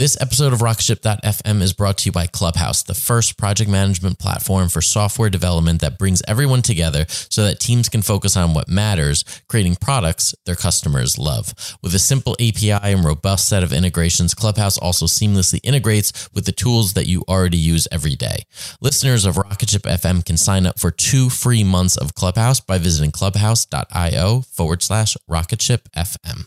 This episode of Rocketship.fm is brought to you by Clubhouse, the first project management platform for software development that brings everyone together so that teams can focus on what matters, creating products their customers love. With a simple API and robust set of integrations, Clubhouse also seamlessly integrates with the tools that you already use every day. Listeners of Rocketship FM can sign up for two free months of Clubhouse by visiting clubhouse.io forward slash Rocketship FM.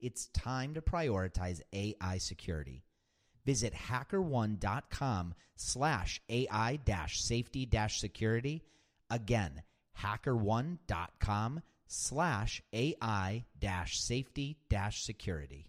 it's time to prioritize AI security. Visit hackerone.com slash AI dash safety dash security. Again, hackerone.com slash AI dash safety dash security.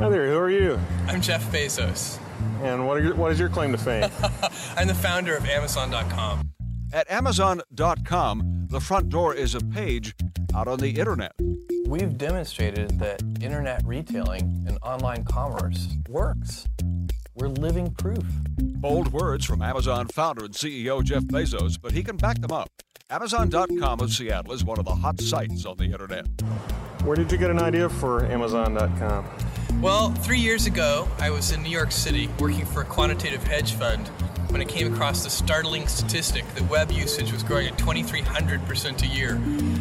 Hi there, who are you? I'm Jeff Bezos. And what, are your, what is your claim to fame? I'm the founder of Amazon.com. At Amazon.com, the front door is a page out on the internet. We've demonstrated that internet retailing and online commerce works. We're living proof. Bold words from Amazon founder and CEO Jeff Bezos, but he can back them up. Amazon.com of Seattle is one of the hot sites on the internet. Where did you get an idea for Amazon.com? Well, three years ago, I was in New York City working for a quantitative hedge fund when I came across the startling statistic that web usage was growing at 2,300% a year.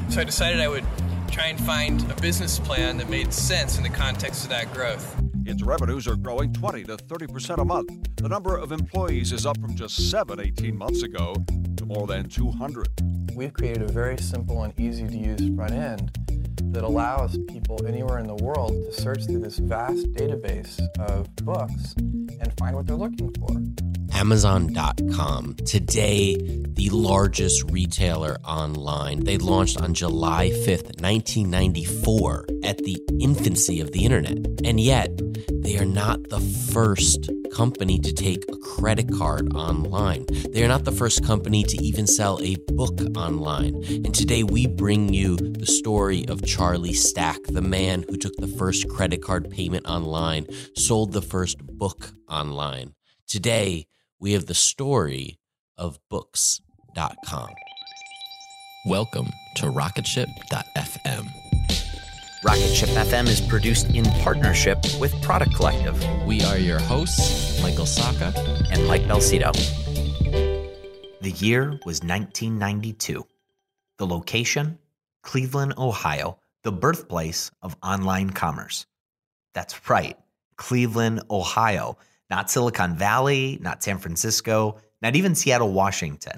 So I decided I would try and find a business plan that made sense in the context of that growth. Its revenues are growing 20 to 30% a month. The number of employees is up from just 7 18 months ago to more than 200. We've created a very simple and easy to use front end that allows people anywhere in the world to search through this vast database of books and find what they're looking for. Amazon.com, today the largest retailer online. They launched on July 5th, 1994, at the infancy of the internet. And yet, They are not the first company to take a credit card online. They are not the first company to even sell a book online. And today we bring you the story of Charlie Stack, the man who took the first credit card payment online, sold the first book online. Today we have the story of books.com. Welcome to rocketship.fm. Rocket Ship FM is produced in partnership with Product Collective We are your hosts, Michael Sacca. and Mike Belsito. The year was 1992. The location? Cleveland, Ohio, the birthplace of online commerce. That's right, Cleveland, Ohio, not Silicon Valley, not San Francisco, not even Seattle, Washington.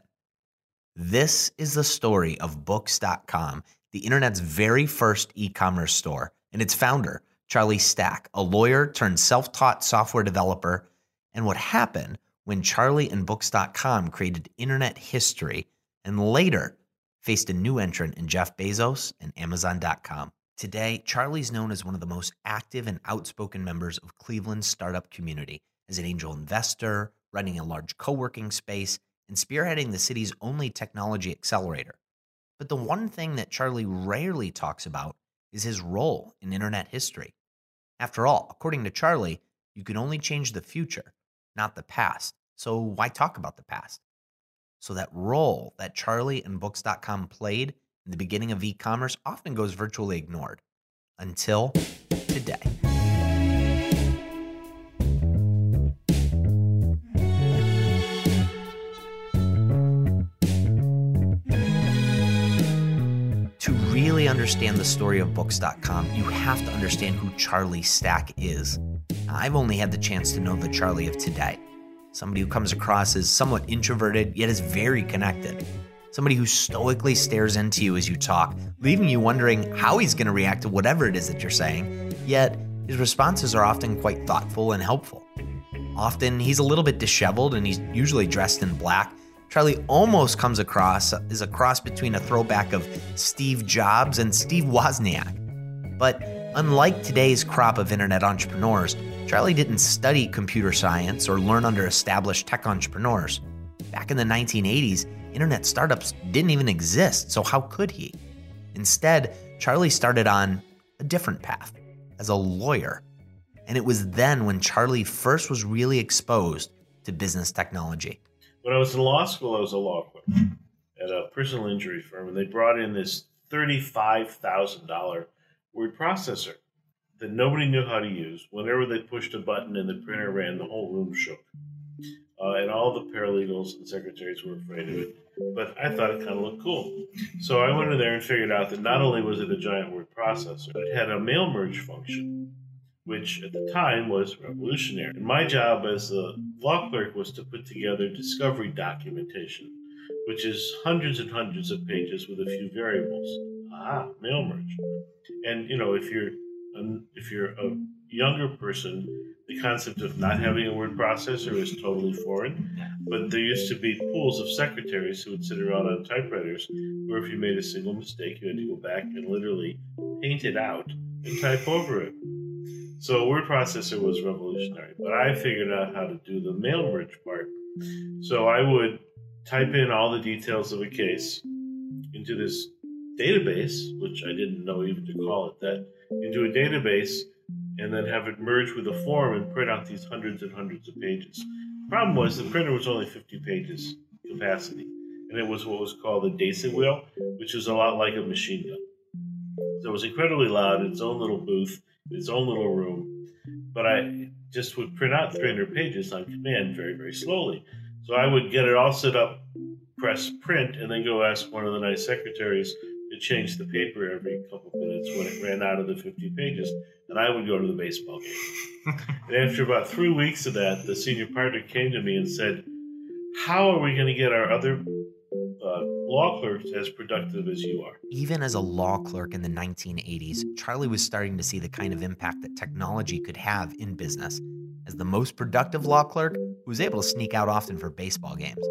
This is the story of Books.com, the internet's very first e commerce store, and its founder, Charlie Stack, a lawyer turned self taught software developer, and what happened when Charlie and Books.com created internet history and later faced a new entrant in Jeff Bezos and Amazon.com. Today, Charlie's known as one of the most active and outspoken members of Cleveland's startup community as an angel investor, running a large co working space, and spearheading the city's only technology accelerator. But the one thing that Charlie rarely talks about is his role in internet history. After all, according to Charlie, you can only change the future, not the past. So why talk about the past? So that role that Charlie and Books.com played in the beginning of e commerce often goes virtually ignored until today. Understand the story of Books.com, you have to understand who Charlie Stack is. I've only had the chance to know the Charlie of today. Somebody who comes across as somewhat introverted, yet is very connected. Somebody who stoically stares into you as you talk, leaving you wondering how he's going to react to whatever it is that you're saying, yet his responses are often quite thoughtful and helpful. Often he's a little bit disheveled and he's usually dressed in black. Charlie almost comes across as a cross between a throwback of Steve Jobs and Steve Wozniak. But unlike today's crop of internet entrepreneurs, Charlie didn't study computer science or learn under established tech entrepreneurs. Back in the 1980s, internet startups didn't even exist, so how could he? Instead, Charlie started on a different path as a lawyer. And it was then when Charlie first was really exposed to business technology. When I was in law school, I was a law clerk at a personal injury firm, and they brought in this $35,000 word processor that nobody knew how to use. Whenever they pushed a button and the printer ran, the whole room shook. Uh, and all the paralegals and secretaries were afraid of it. But I thought it kind of looked cool. So I went in there and figured out that not only was it a giant word processor, it had a mail merge function, which at the time was revolutionary. My job as a law clerk was to put together discovery documentation, which is hundreds and hundreds of pages with a few variables. Ah, mail merge. And you know, if you're if you're a younger person, the concept of not having a word processor is totally foreign. But there used to be pools of secretaries who would sit around on typewriters, where if you made a single mistake, you had to go back and literally paint it out and type over it. So word processor was revolutionary, but I figured out how to do the mail merge part. So I would type in all the details of a case into this database, which I didn't know even to call it that, into a database, and then have it merge with a form and print out these hundreds and hundreds of pages. Problem was the printer was only 50 pages capacity, and it was what was called a Daisy wheel, which is a lot like a machine gun. So it was incredibly loud, its own little booth, its own little room. But I just would print out 300 pages on command very, very slowly. So I would get it all set up, press print, and then go ask one of the nice secretaries to change the paper every couple minutes when it ran out of the 50 pages. And I would go to the baseball game. and after about three weeks of that, the senior partner came to me and said, How are we going to get our other uh, law clerks as productive as you are? Even as a law clerk in the 1980s, Charlie was starting to see the kind of impact that technology could have in business. As the most productive law clerk who was able to sneak out often for baseball games.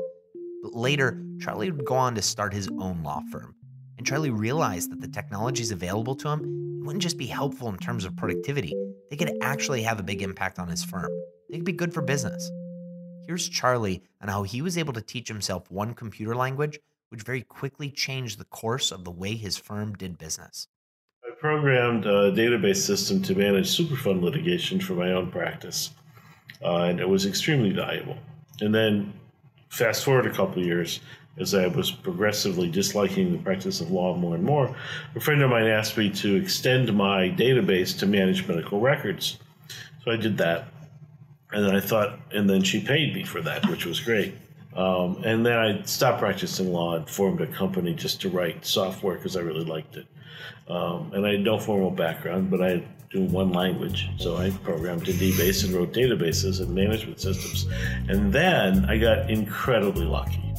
But later, Charlie would go on to start his own law firm. And Charlie realized that the technologies available to him wouldn't just be helpful in terms of productivity, they could actually have a big impact on his firm. They could be good for business. Here's Charlie on how he was able to teach himself one computer language, which very quickly changed the course of the way his firm did business. I programmed a database system to manage Superfund litigation for my own practice, uh, and it was extremely valuable. And then, fast forward a couple years, as I was progressively disliking the practice of law more and more, a friend of mine asked me to extend my database to manage medical records. So I did that. And then I thought, and then she paid me for that, which was great. Um, and then I stopped practicing law and formed a company just to write software because I really liked it. Um, and I had no formal background, but I do one language. So I programmed in DBase and wrote databases and management systems. And then I got incredibly lucky.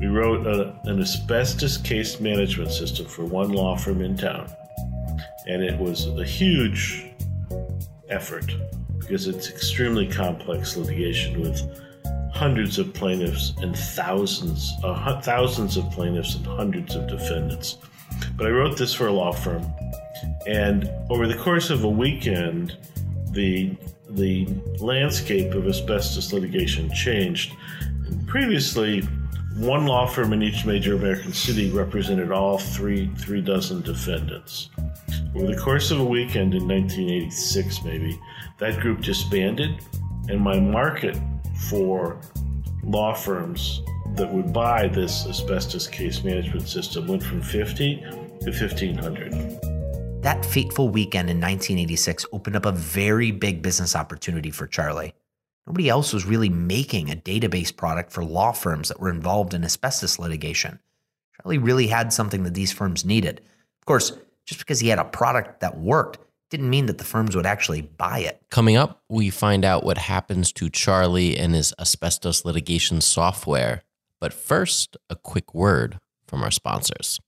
We wrote a, an asbestos case management system for one law firm in town. And it was a huge effort because it's extremely complex litigation with hundreds of plaintiffs and thousands, uh, thousands of plaintiffs and hundreds of defendants. But I wrote this for a law firm, and over the course of a weekend, the the landscape of asbestos litigation changed. Previously, one law firm in each major American city represented all three three dozen defendants. Over the course of a weekend in 1986, maybe that group disbanded, and my market for law firms that would buy this asbestos case management system went from 50 to 1500. That fateful weekend in 1986 opened up a very big business opportunity for Charlie. Nobody else was really making a database product for law firms that were involved in asbestos litigation. Charlie really had something that these firms needed. Of course, just because he had a product that worked didn't mean that the firms would actually buy it. Coming up, we find out what happens to Charlie and his asbestos litigation software. But first, a quick word from our sponsors.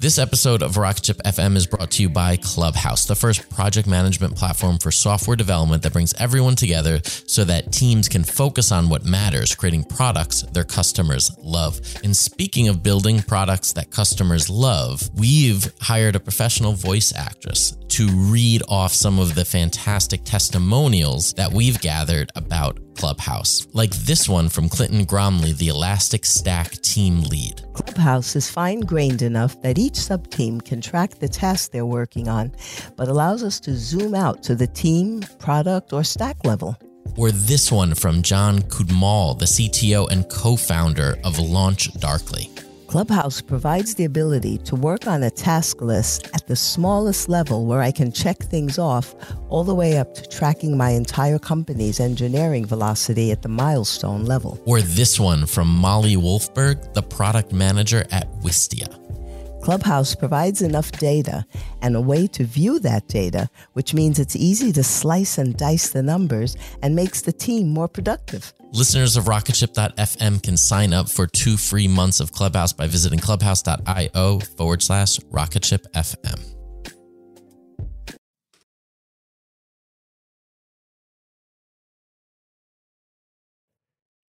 This episode of Rocketship FM is brought to you by Clubhouse, the first project management platform for software development that brings everyone together so that teams can focus on what matters, creating products their customers love. And speaking of building products that customers love, we've hired a professional voice actress to read off some of the fantastic testimonials that we've gathered about Clubhouse, like this one from Clinton Gormley, the Elastic Stack team lead. Clubhouse is fine grained enough that each sub team can track the task they're working on, but allows us to zoom out to the team, product, or stack level. Or this one from John Kodumal, the CTO and co founder of Launch Darkly. Clubhouse provides the ability to work on a task list at the smallest level where I can check things off, all the way up to tracking my entire company's engineering velocity at the milestone level. Or this one from Molly Wolfberg, the product manager at Wistia. Clubhouse provides enough data and a way to view that data, which means it's easy to slice and dice the numbers and makes the team more productive. Listeners of rocketship.fm can sign up for two free months of Clubhouse by visiting clubhouse.io forward slash rocketshipfm.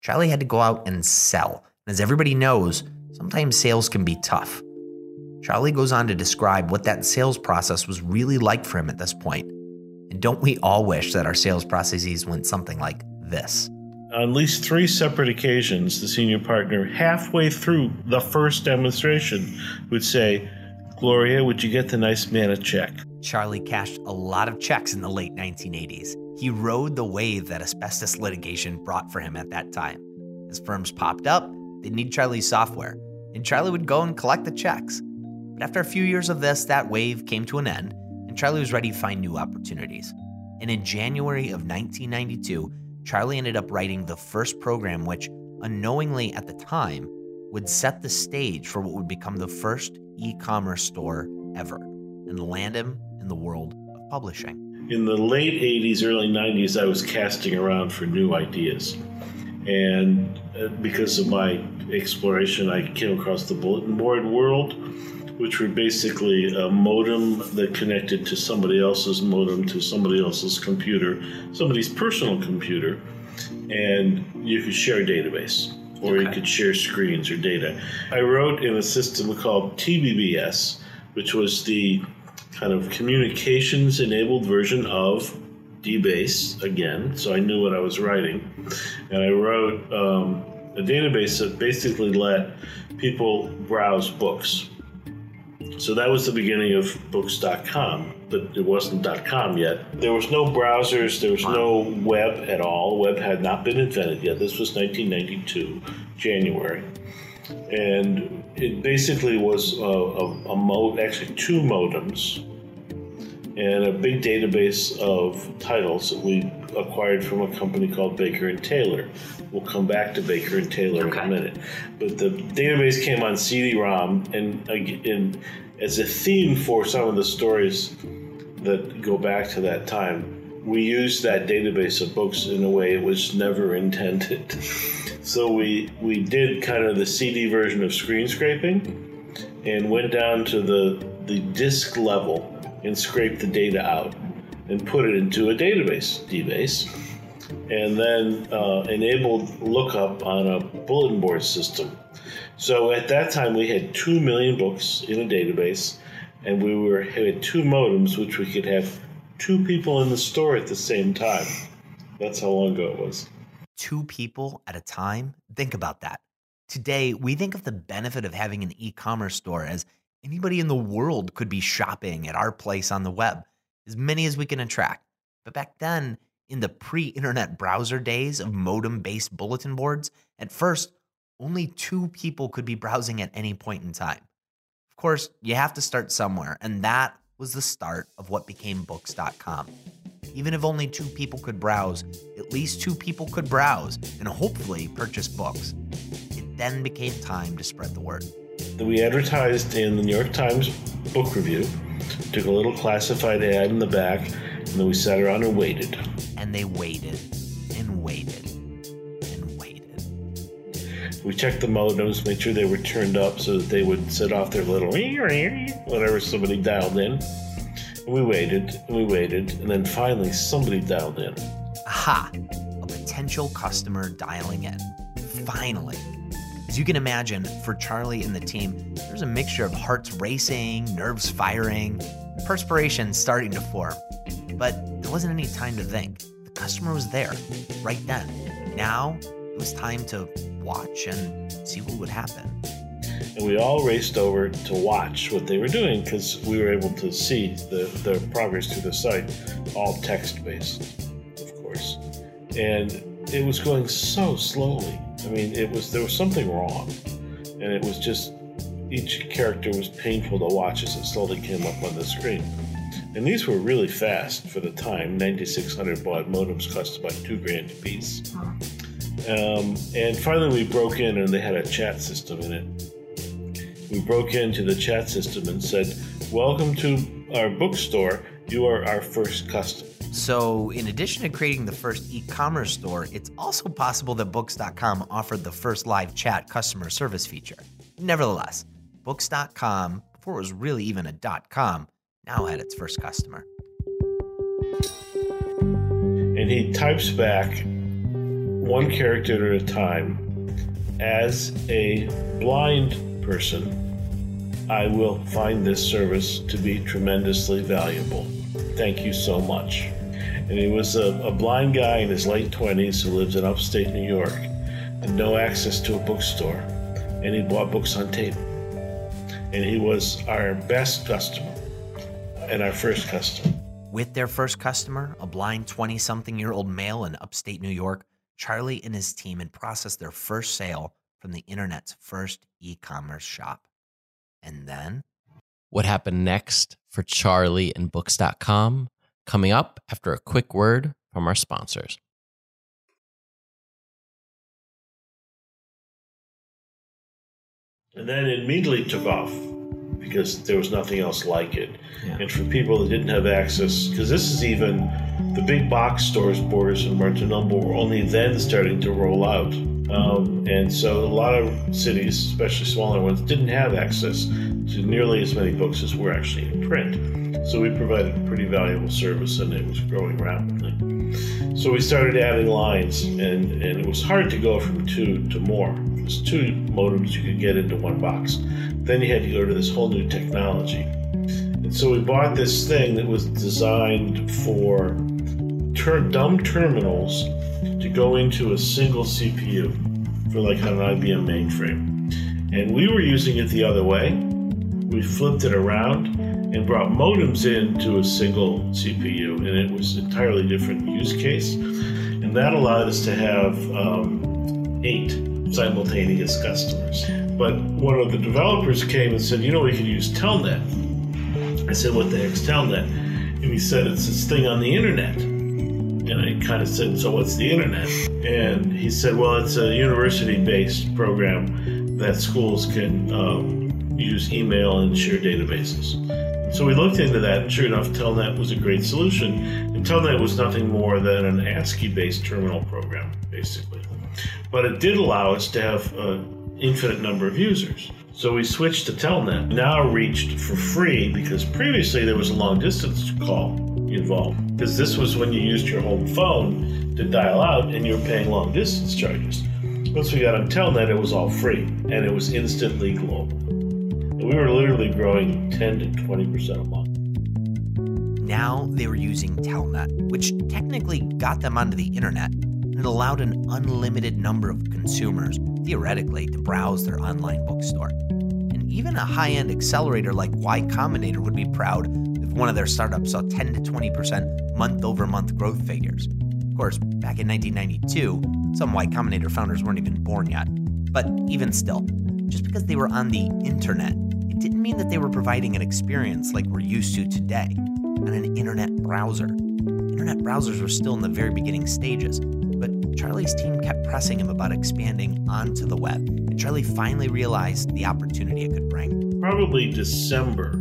Charlie had to go out and sell. As everybody knows, sometimes sales can be tough. Charlie goes on to describe what that sales process was really like for him at this point. And don't we all wish that our sales processes went something like this? On at least three separate occasions, the senior partner, halfway through the first demonstration, would say, Gloria, would you get the nice man a check? Charlie cashed a lot of checks in the late 1980s. He rode the wave that asbestos litigation brought for him at that time. As firms popped up, they'd need Charlie's software, and Charlie would go and collect the checks. But after a few years of this, that wave came to an end, and Charlie was ready to find new opportunities. And in January of 1992, Charlie ended up writing the first program which, unknowingly at the time, would set the stage for what would become the first e commerce store ever and land him in the world of publishing. In the late 80s, early 90s, I was casting around for new ideas. And uh, because of my exploration, I came across the bulletin board world which were basically a modem that connected to somebody else's modem to somebody else's computer, somebody's personal computer, and you could share a database or okay. you could share screens or data. I wrote in a system called TBBS, which was the kind of communications enabled version of DBase again, so I knew what I was writing, and I wrote um, a database that basically let people browse books. So that was the beginning of books.com, but it wasn't .com yet. There was no browsers, there was no web at all. Web had not been invented yet. This was 1992, January. And it basically was a, a, a actually two modems, and a big database of titles that we acquired from a company called Baker and Taylor. We'll come back to Baker and Taylor in a minute. But the database came on CD-ROM, and, and as a theme for some of the stories that go back to that time, we used that database of books in a way it was never intended. so we we did kind of the CD version of screen scraping, and went down to the the disk level and scrape the data out and put it into a database, DBase, and then uh, enabled lookup on a bulletin board system. So at that time, we had two million books in a database, and we were had two modems, which we could have two people in the store at the same time. That's how long ago it was. Two people at a time? Think about that. Today, we think of the benefit of having an e commerce store as anybody in the world could be shopping at our place on the web, as many as we can attract. But back then, in the pre internet browser days of modem based bulletin boards, at first, only two people could be browsing at any point in time. Of course, you have to start somewhere, and that was the start of what became Books.com. Even if only two people could browse, at least two people could browse and hopefully purchase books. It then became time to spread the word we advertised in the New York Times book review, took a little classified ad in the back, and then we sat around and waited. And they waited and waited and waited. We checked the modems, made sure they were turned up so that they would set off their little whatever somebody dialed in. And we waited and we waited, and then finally somebody dialed in. Aha! A potential customer dialing in. Finally. As you can imagine, for Charlie and the team, there's a mixture of hearts racing, nerves firing, perspiration starting to form. But there wasn't any time to think. The customer was there, right then. Now, it was time to watch and see what would happen. And we all raced over to watch what they were doing because we were able to see the, the progress through the site, all text based, of course. And it was going so slowly I mean, it was there was something wrong, and it was just each character was painful to watch as it slowly came up on the screen. And these were really fast for the time. 9600 baud modems cost about two grand a piece. Um, and finally, we broke in, and they had a chat system in it. We broke into the chat system and said, "Welcome to our bookstore. You are our first customer." So, in addition to creating the first e commerce store, it's also possible that Books.com offered the first live chat customer service feature. Nevertheless, Books.com, before it was really even a .com, now had its first customer. And he types back one character at a time as a blind person. I will find this service to be tremendously valuable. Thank you so much and he was a, a blind guy in his late 20s who lived in upstate New York and no access to a bookstore. And he bought books on tape. And he was our best customer and our first customer. With their first customer, a blind 20 something year old male in upstate New York, Charlie and his team had processed their first sale from the internet's first e commerce shop. And then. What happened next for Charlie and Books.com coming up after a quick word from our sponsors. And then it immediately took off because there was nothing else like it. Yeah. And for people that didn't have access, because this is even the big box stores, Borders and Barnes & Noble, were only then starting to roll out. Um, and so a lot of cities, especially smaller ones, didn't have access to nearly as many books as were actually in print. So we provided a pretty valuable service and it was growing rapidly. So we started adding lines and, and it was hard to go from two to more. Two modems you could get into one box. Then you had to go to this whole new technology. And so we bought this thing that was designed for ter- dumb terminals to go into a single CPU for like an IBM mainframe. And we were using it the other way. We flipped it around and brought modems into a single CPU, and it was an entirely different use case. And that allowed us to have um, eight simultaneous customers. But one of the developers came and said, "You know, we could use Telnet." I said, "What the heck's Telnet?" And he said, "It's this thing on the internet." And I kind of said, So what's the internet? And he said, Well, it's a university based program that schools can um, use email and share databases. So we looked into that, and sure enough, Telnet was a great solution. And Telnet was nothing more than an ASCII based terminal program, basically. But it did allow us to have an infinite number of users. So we switched to Telnet, now reached for free because previously there was a long distance call involved. Because this was when you used your home phone to dial out and you were paying long distance charges. Once we got on Telnet, it was all free and it was instantly global. And we were literally growing 10 to 20% a month. Now they were using Telnet, which technically got them onto the internet and allowed an unlimited number of consumers, theoretically, to browse their online bookstore. And even a high end accelerator like Y Combinator would be proud if one of their startups saw 10 to 20% month over month growth figures. Of course, back in 1992, some Y Combinator founders weren't even born yet. But even still, just because they were on the internet, it didn't mean that they were providing an experience like we're used to today on an internet browser. Internet browsers were still in the very beginning stages, Charlie's team kept pressing him about expanding onto the web, and Charlie finally realized the opportunity it could bring. Probably December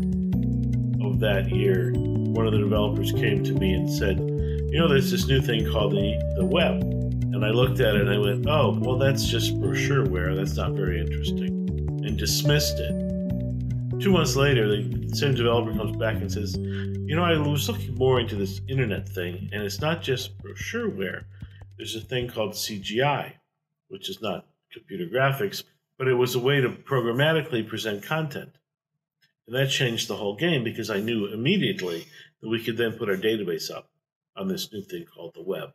of that year, one of the developers came to me and said, You know, there's this new thing called the, the web. And I looked at it and I went, Oh, well, that's just brochureware. That's not very interesting. And dismissed it. Two months later, the same developer comes back and says, You know, I was looking more into this internet thing, and it's not just brochureware. There's a thing called CGI, which is not computer graphics, but it was a way to programmatically present content. And that changed the whole game because I knew immediately that we could then put our database up on this new thing called the web.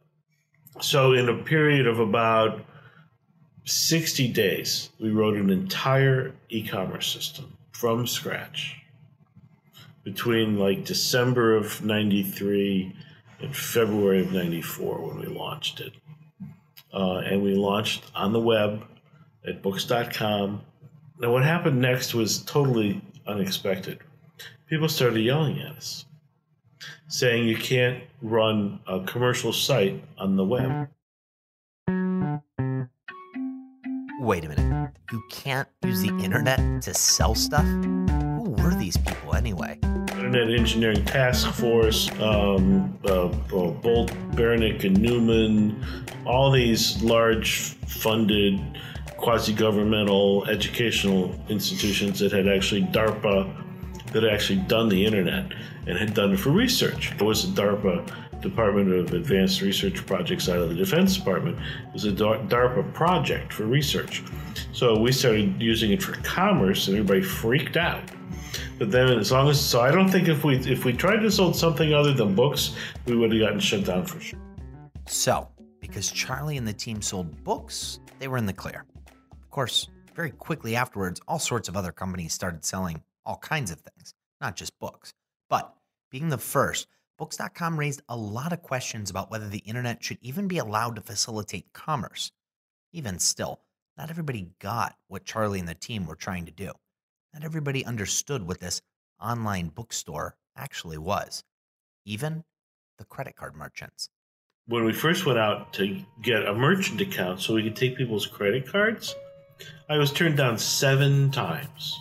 So, in a period of about 60 days, we wrote an entire e commerce system from scratch between like December of 93 and February of 94 when we launched it. Uh, and we launched on the web at books.com. Now, what happened next was totally unexpected. People started yelling at us, saying you can't run a commercial site on the web. Wait a minute. You can't use the internet to sell stuff? Who were these people anyway? Internet Engineering Task Force, um, uh, uh, Bolt, Beranek, and Newman, all these large funded quasi governmental educational institutions that had actually DARPA, that had actually done the internet and had done it for research. It was a DARPA Department of Advanced Research Projects out of the Defense Department. It was a DARPA project for research. So we started using it for commerce, and everybody freaked out. But then, as long as so, I don't think if we if we tried to sell something other than books, we would have gotten shut down for sure. So, because Charlie and the team sold books, they were in the clear. Of course, very quickly afterwards, all sorts of other companies started selling all kinds of things, not just books. But being the first, Books.com raised a lot of questions about whether the internet should even be allowed to facilitate commerce. Even still, not everybody got what Charlie and the team were trying to do. Not everybody understood what this online bookstore actually was, even the credit card merchants. When we first went out to get a merchant account so we could take people's credit cards, I was turned down seven times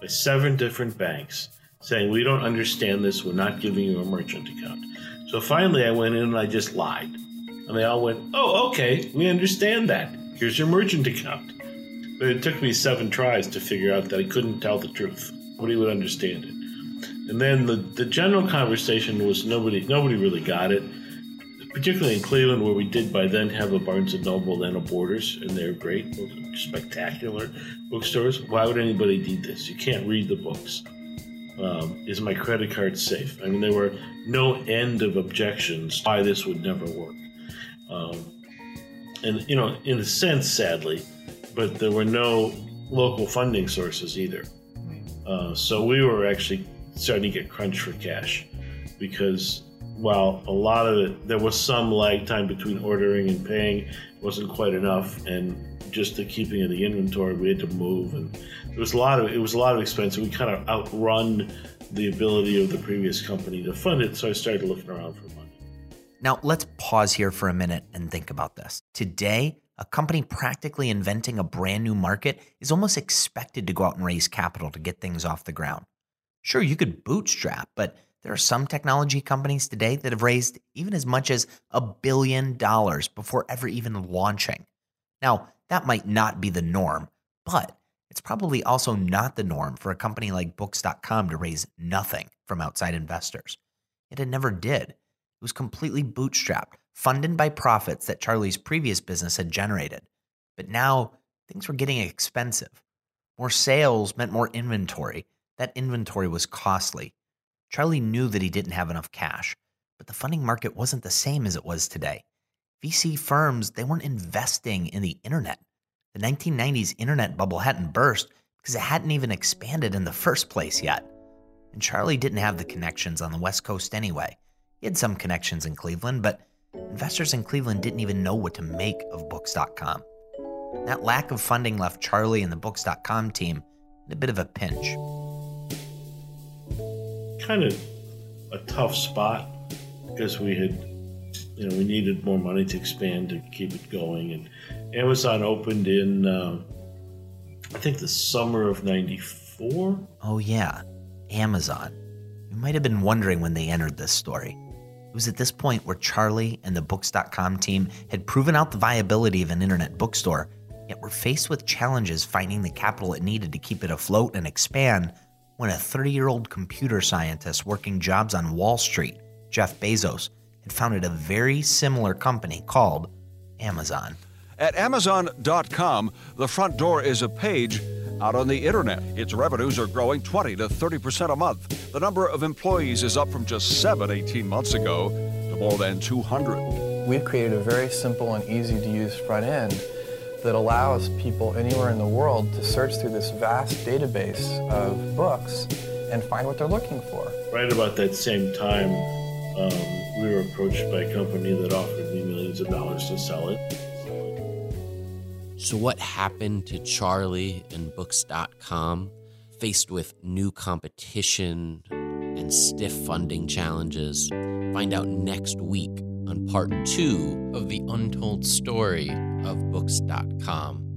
by seven different banks saying, We don't understand this. We're not giving you a merchant account. So finally, I went in and I just lied. And they all went, Oh, okay, we understand that. Here's your merchant account. It took me seven tries to figure out that I couldn't tell the truth. Nobody would understand it. And then the, the general conversation was nobody nobody really got it. Particularly in Cleveland, where we did by then have a Barnes and Noble and a Borders, and they're great, spectacular bookstores. Why would anybody need this? You can't read the books. Um, is my credit card safe? I mean, there were no end of objections why this would never work. Um, and, you know, in a sense, sadly, but there were no local funding sources either. Uh, so we were actually starting to get crunched for cash because while a lot of it, there was some lag time between ordering and paying, wasn't quite enough, and just the keeping of the inventory, we had to move, and it was a lot of it was a lot of expense. We kind of outrun the ability of the previous company to fund it, so I started looking around for money. Now, let's pause here for a minute and think about this. Today, a company practically inventing a brand new market is almost expected to go out and raise capital to get things off the ground. Sure, you could bootstrap, but there are some technology companies today that have raised even as much as a billion dollars before ever even launching. Now, that might not be the norm, but it's probably also not the norm for a company like Books.com to raise nothing from outside investors. It never did. It was completely bootstrapped, funded by profits that Charlie's previous business had generated. But now things were getting expensive. More sales meant more inventory. That inventory was costly. Charlie knew that he didn't have enough cash, but the funding market wasn't the same as it was today. VC firms, they weren't investing in the internet. The 1990s internet bubble hadn't burst because it hadn't even expanded in the first place yet. And Charlie didn't have the connections on the West Coast anyway. He had some connections in Cleveland, but investors in Cleveland didn't even know what to make of Books.com. That lack of funding left Charlie and the Books.com team in a bit of a pinch kind of a tough spot because we had, you know, we needed more money to expand to keep it going. And Amazon opened in, um, I think, the summer of '94. Oh, yeah, Amazon. You might have been wondering when they entered this story. It was at this point where Charlie and the Books.com team had proven out the viability of an internet bookstore, yet were faced with challenges finding the capital it needed to keep it afloat and expand when a 30 year old computer scientist working jobs on Wall Street, Jeff Bezos, had founded a very similar company called Amazon. At Amazon.com, the front door is a page out on the internet. Its revenues are growing 20 to 30% a month. The number of employees is up from just 7 18 months ago to more than 200. We've created a very simple and easy to use front end that allows people anywhere in the world to search through this vast database of books and find what they're looking for. Right about that same time, um, we were approached by a company that offered me millions of dollars to sell it. So, what happened to Charlie and Books.com faced with new competition and stiff funding challenges? Find out next week on part two of the untold story of Books.com.